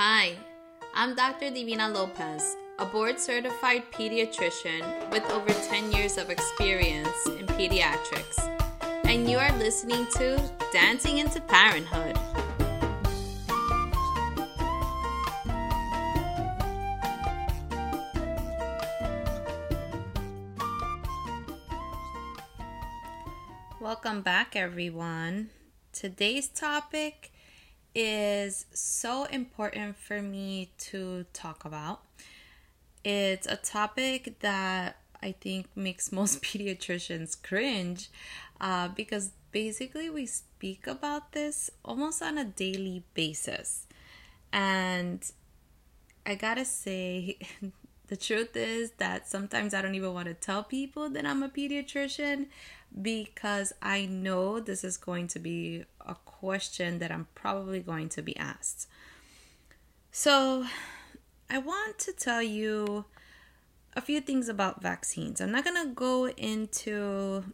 Hi, I'm Dr. Divina Lopez, a board certified pediatrician with over 10 years of experience in pediatrics, and you are listening to Dancing into Parenthood. Welcome back, everyone. Today's topic is so important for me to talk about. It's a topic that I think makes most pediatricians cringe uh, because basically we speak about this almost on a daily basis. And I gotta say, the truth is that sometimes I don't even want to tell people that I'm a pediatrician because I know this is going to be question that I'm probably going to be asked. So, I want to tell you a few things about vaccines. I'm not going to go into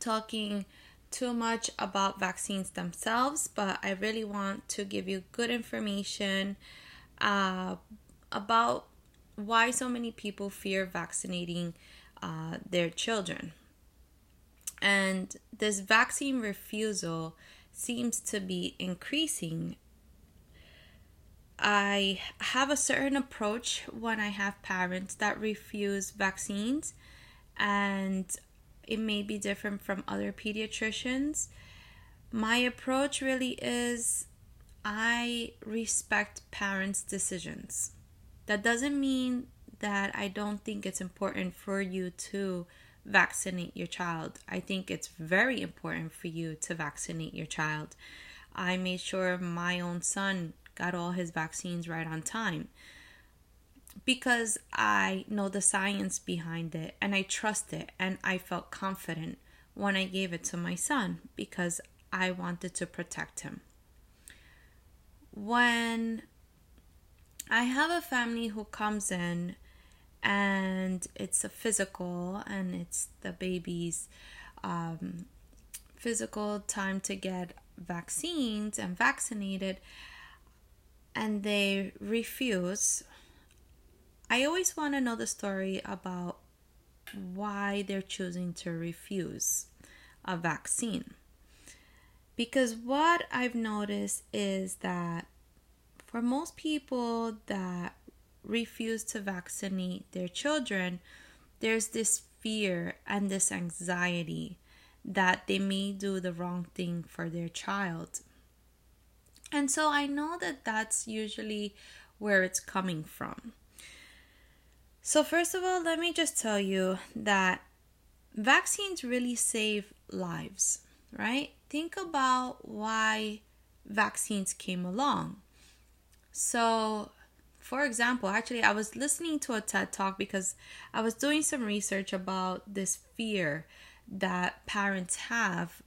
talking too much about vaccines themselves, but I really want to give you good information uh, about why so many people fear vaccinating uh, their children. And this vaccine refusal seems to be increasing. I have a certain approach when I have parents that refuse vaccines, and it may be different from other pediatricians. My approach really is I respect parents' decisions. That doesn't mean that I don't think it's important for you to vaccinate your child. I think it's very important for you to vaccinate your child. I made sure my own son got all his vaccines right on time because I know the science behind it and I trust it and I felt confident when I gave it to my son because I wanted to protect him. When I have a family who comes in and it's a physical and it's the baby's um, physical time to get vaccines and vaccinated and they refuse. I always want to know the story about why they're choosing to refuse a vaccine. Because what i've noticed is that for most people that refuse to vaccinate their children, there's this fear and this anxiety that they may do the wrong thing for their child. And so I know that that's usually where it's coming from. So, first of all, let me just tell you that vaccines really save lives, right? Think about why vaccines came along. So, for example, actually, I was listening to a TED talk because I was doing some research about this fear that parents have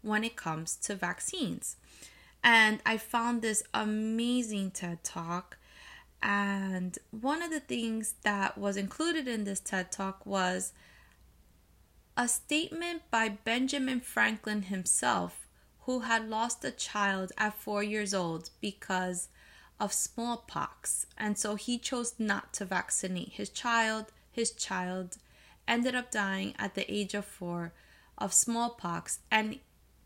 when it comes to vaccines. And I found this amazing TED talk. And one of the things that was included in this TED talk was a statement by Benjamin Franklin himself, who had lost a child at four years old because of smallpox. And so he chose not to vaccinate his child. His child ended up dying at the age of four of smallpox. And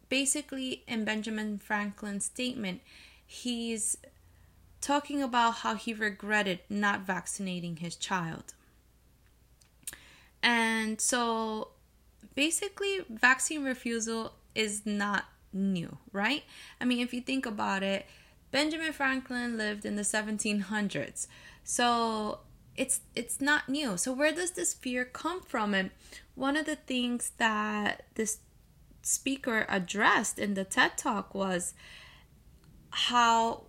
basically, in Benjamin Franklin's statement, he's talking about how he regretted not vaccinating his child. And so basically, vaccine refusal is not new, right? I mean, if you think about it, Benjamin Franklin lived in the 1700s. So it's it's not new. So where does this fear come from? And one of the things that this speaker addressed in the TED Talk was how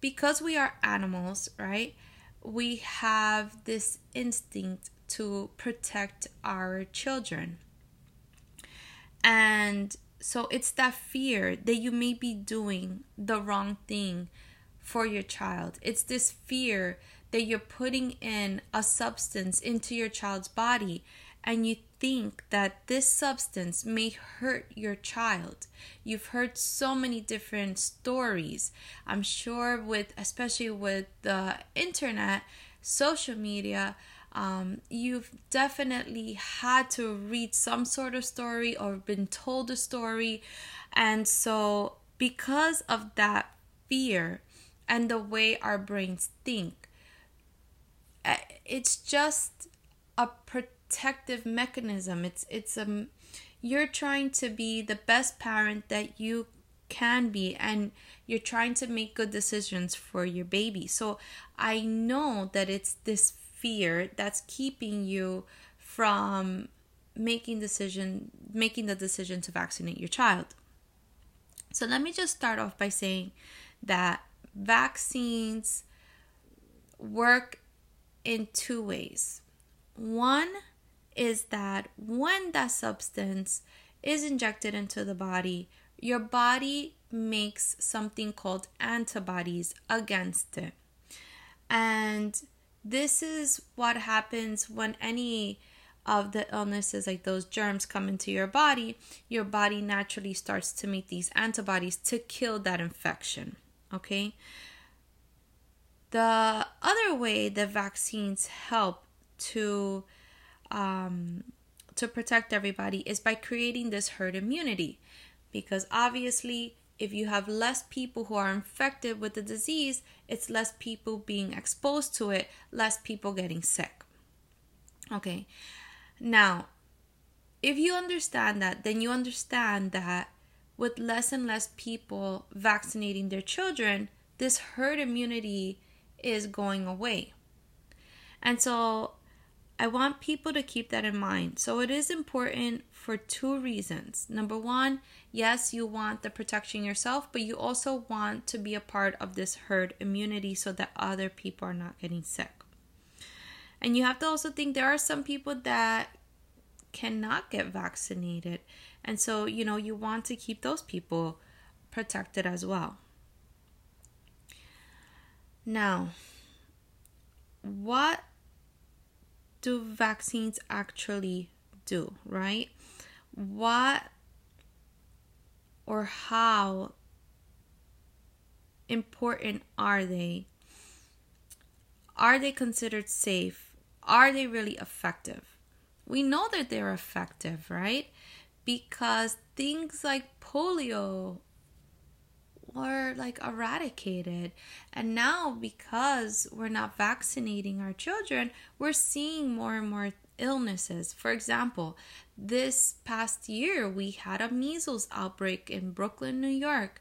because we are animals, right? We have this instinct to protect our children. And so it's that fear that you may be doing the wrong thing for your child. It's this fear that you're putting in a substance into your child's body and you think that this substance may hurt your child. You've heard so many different stories. I'm sure with especially with the internet, social media, um, you've definitely had to read some sort of story or been told a story. And so, because of that fear and the way our brains think, eh, it's just a protective mechanism. It's it's a um, you're trying to be the best parent that you can be and you're trying to make good decisions for your baby. So I know that it's this fear that's keeping you from making decision making the decision to vaccinate your child. So let me just start off by saying that vaccines work in two ways. One is that when that substance is injected into the body, your body makes something called antibodies against it. And this is what happens when any of the illnesses like those germs come into your body, your body naturally starts to make these antibodies to kill that infection. Okay? The other way the vaccines help to um, to protect everybody is by creating this herd immunity because obviously if you have less people who are infected with the disease, it's less people being exposed to it, less people getting sick. Okay. Now, if you understand that, then you understand that with less and less people vaccinating their children, this herd immunity is going away. And so I want people to keep that in mind. So it is important for two reasons. Number one, yes, you want the protection yourself, but you also want to be a part of this herd immunity so that other people are not getting sick. And you have to also think there are some people that cannot get vaccinated. And so, you know, you want to keep those people protected as well. Now, what do vaccines actually do, right? What or how important are they? Are they considered safe? Are they really effective? We know that they're effective, right? Because things like polio were like eradicated. And now, because we're not vaccinating our children, we're seeing more and more illnesses. For example, this past year we had a measles outbreak in Brooklyn, New York,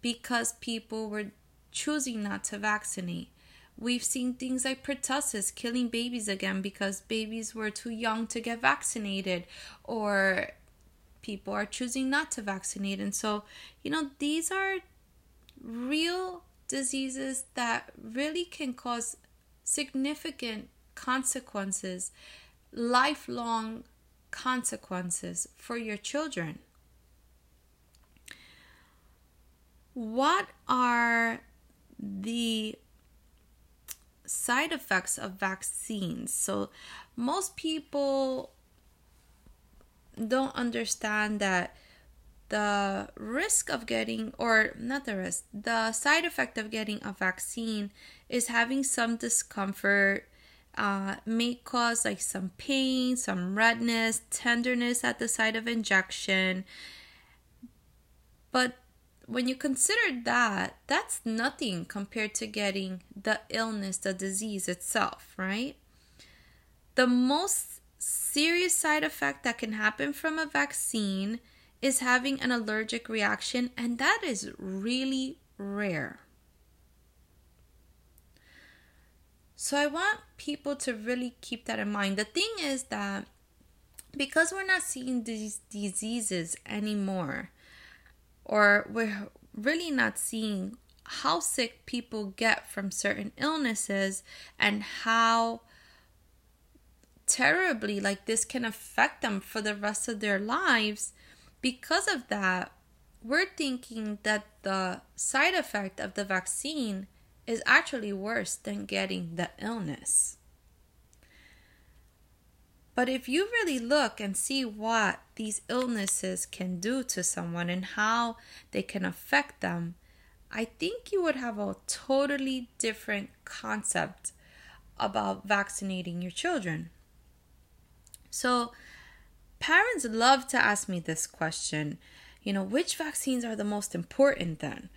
because people were choosing not to vaccinate. We've seen things like pertussis killing babies again because babies were too young to get vaccinated, or people are choosing not to vaccinate. And so, you know, these are real diseases that really can cause significant consequences, lifelong consequences for your children. What are the side effects of vaccines? So, most people don't understand that the risk of getting, or not the risk, the side effect of getting a vaccine is having some discomfort, uh, may cause like some pain, some redness, tenderness at the site of injection. But when you consider that, that's nothing compared to getting the illness, the disease itself, right? The most serious side effect that can happen from a vaccine is having an allergic reaction, and that is really rare. So I want people to really keep that in mind. The thing is that because we're not seeing these diseases anymore, or we're really not seeing how sick people get from certain illnesses and how terribly like this can affect them for the rest of their lives because of that we're thinking that the side effect of the vaccine is actually worse than getting the illness But if you really look and see what these illnesses can do to someone and how they can affect them, I think you would have a totally different concept about vaccinating your children. So, parents love to ask me this question you know, which vaccines are the most important then?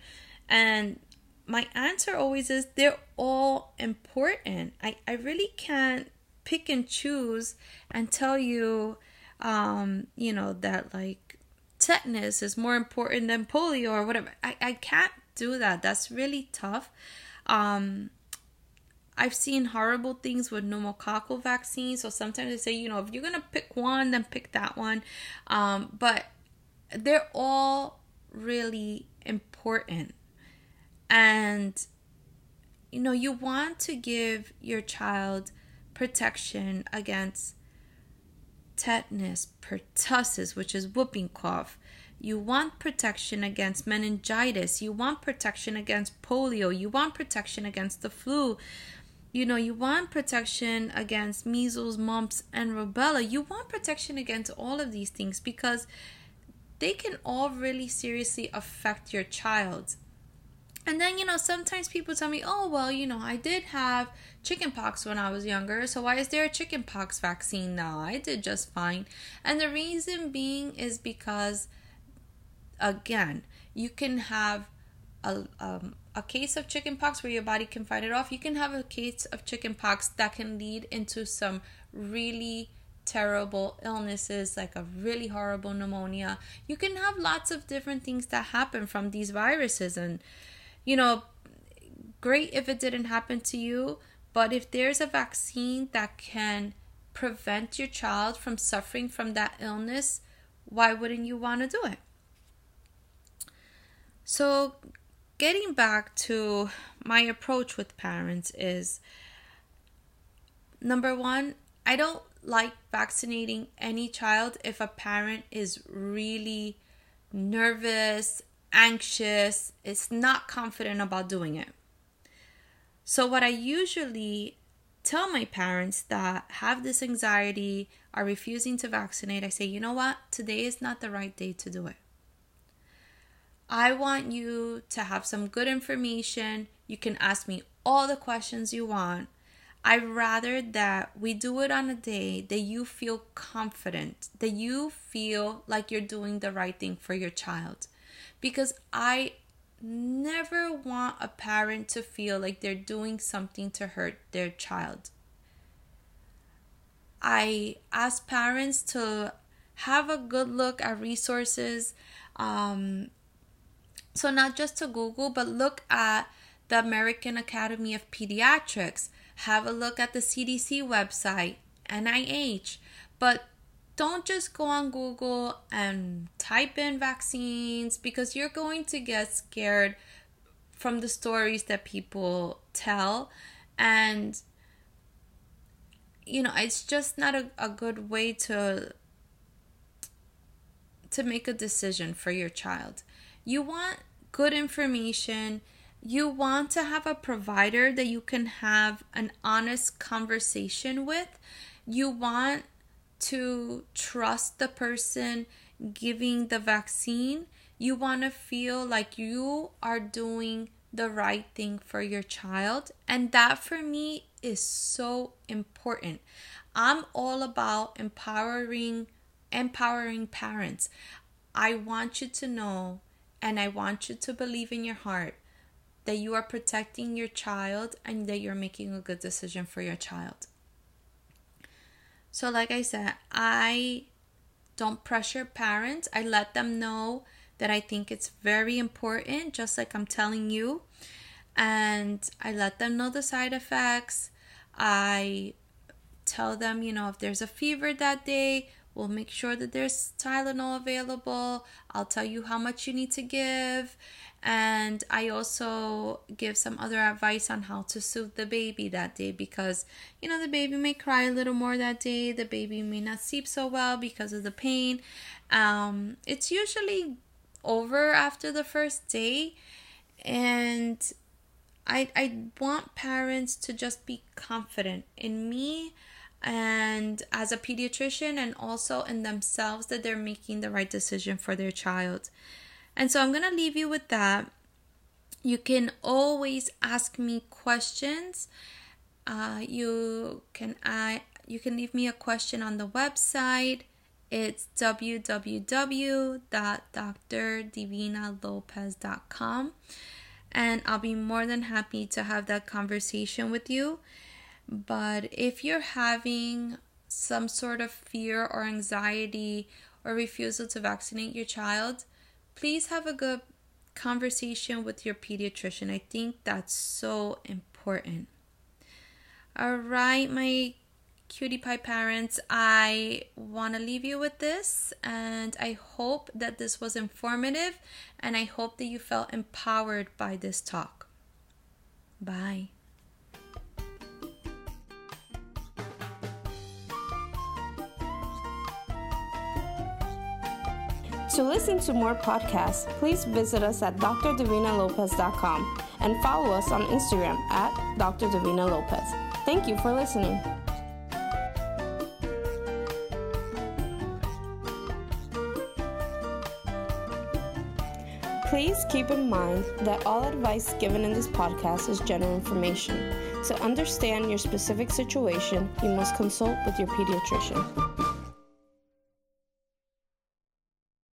And my answer always is they're all important. I, I really can't pick and choose and tell you, um, you know, that like tetanus is more important than polio or whatever. I, I can't do that. That's really tough. Um, I've seen horrible things with pneumococcal vaccines. So sometimes they say, you know, if you're gonna pick one, then pick that one. Um, but they're all really important. And you know, you want to give your child protection against tetanus, pertussis, which is whooping cough. You want protection against meningitis. You want protection against polio. You want protection against the flu you know, you want protection against measles, mumps, and rubella. You want protection against all of these things because they can all really seriously affect your child. And then, you know, sometimes people tell me, oh, well, you know, I did have chickenpox when I was younger, so why is there a chickenpox vaccine now? I did just fine. And the reason being is because, again, you can have a, um, a case of chickenpox where your body can fight it off, you can have a case of chickenpox that can lead into some really terrible illnesses like a really horrible pneumonia. You can have lots of different things that happen from these viruses and you know great if it didn't happen to you, but if there's a vaccine that can prevent your child from suffering from that illness, why wouldn't you want to do it? So getting back to my approach with parents is number one, I don't like vaccinating any child if a parent is really nervous, anxious, is not confident about doing it. So, what I usually tell my parents that have this anxiety, are refusing to vaccinate, I say, you know what? Today is not the right day to do it. I want you to have some good information. You can ask me all the questions you want. I'd rather that we do it on a day that you feel confident, that you feel like you're doing the right thing for your child. Because I never want a parent to feel like they're doing something to hurt their child. I ask parents to have a good look at resources um, so, not just to Google, but look at the American Academy of Pediatrics. Have a look at the CDC website, NIH. But don't just go on Google and type in vaccines because you're going to get scared from the stories that people tell. And, you know, it's just not a, a good way to to make a decision for your child. You want good information. You want to have a provider that you can have an honest conversation with. You want to trust the person giving the vaccine. You want to feel like you are doing the right thing for your child. And that for me is so important. I'm all about empowering empowering parents. I want you to know and I want you to believe in your heart that you are protecting your child and that you're making a good decision for your child. So, like I said, I don't pressure parents. I let them know that I think it's very important, just like I'm telling you. And I let them know the side effects. I tell them, you know, if there's a fever that day, We'll make sure that there's Tylenol available. I'll tell you how much you need to give. And I also give some other advice on how to soothe the baby that day because, you know, the baby may cry a little more that day. The baby may not sleep so well because of the pain. Um, it's usually over after the first day. And I, I want parents to just be confident in me and as a pediatrician and also in themselves that they're making the right decision for their child. And so I'm going to leave you with that. You can always ask me questions. Uh, you can I you can leave me a question on the website. It's www.drdivinalopez.com and I'll be more than happy to have that conversation with you. But if you're having some sort of fear or anxiety or refusal to vaccinate your child, please have a good conversation with your pediatrician. I think that's so important. All right, my cutie pie parents, I want to leave you with this and I hope that this was informative and I hope that you felt empowered by this talk. Bye. To listen to more podcasts, please visit us at drdivinalopez.com and follow us on Instagram at drdivinalopez. Thank you for listening. Please keep in mind that all advice given in this podcast is general information. To understand your specific situation, you must consult with your pediatrician.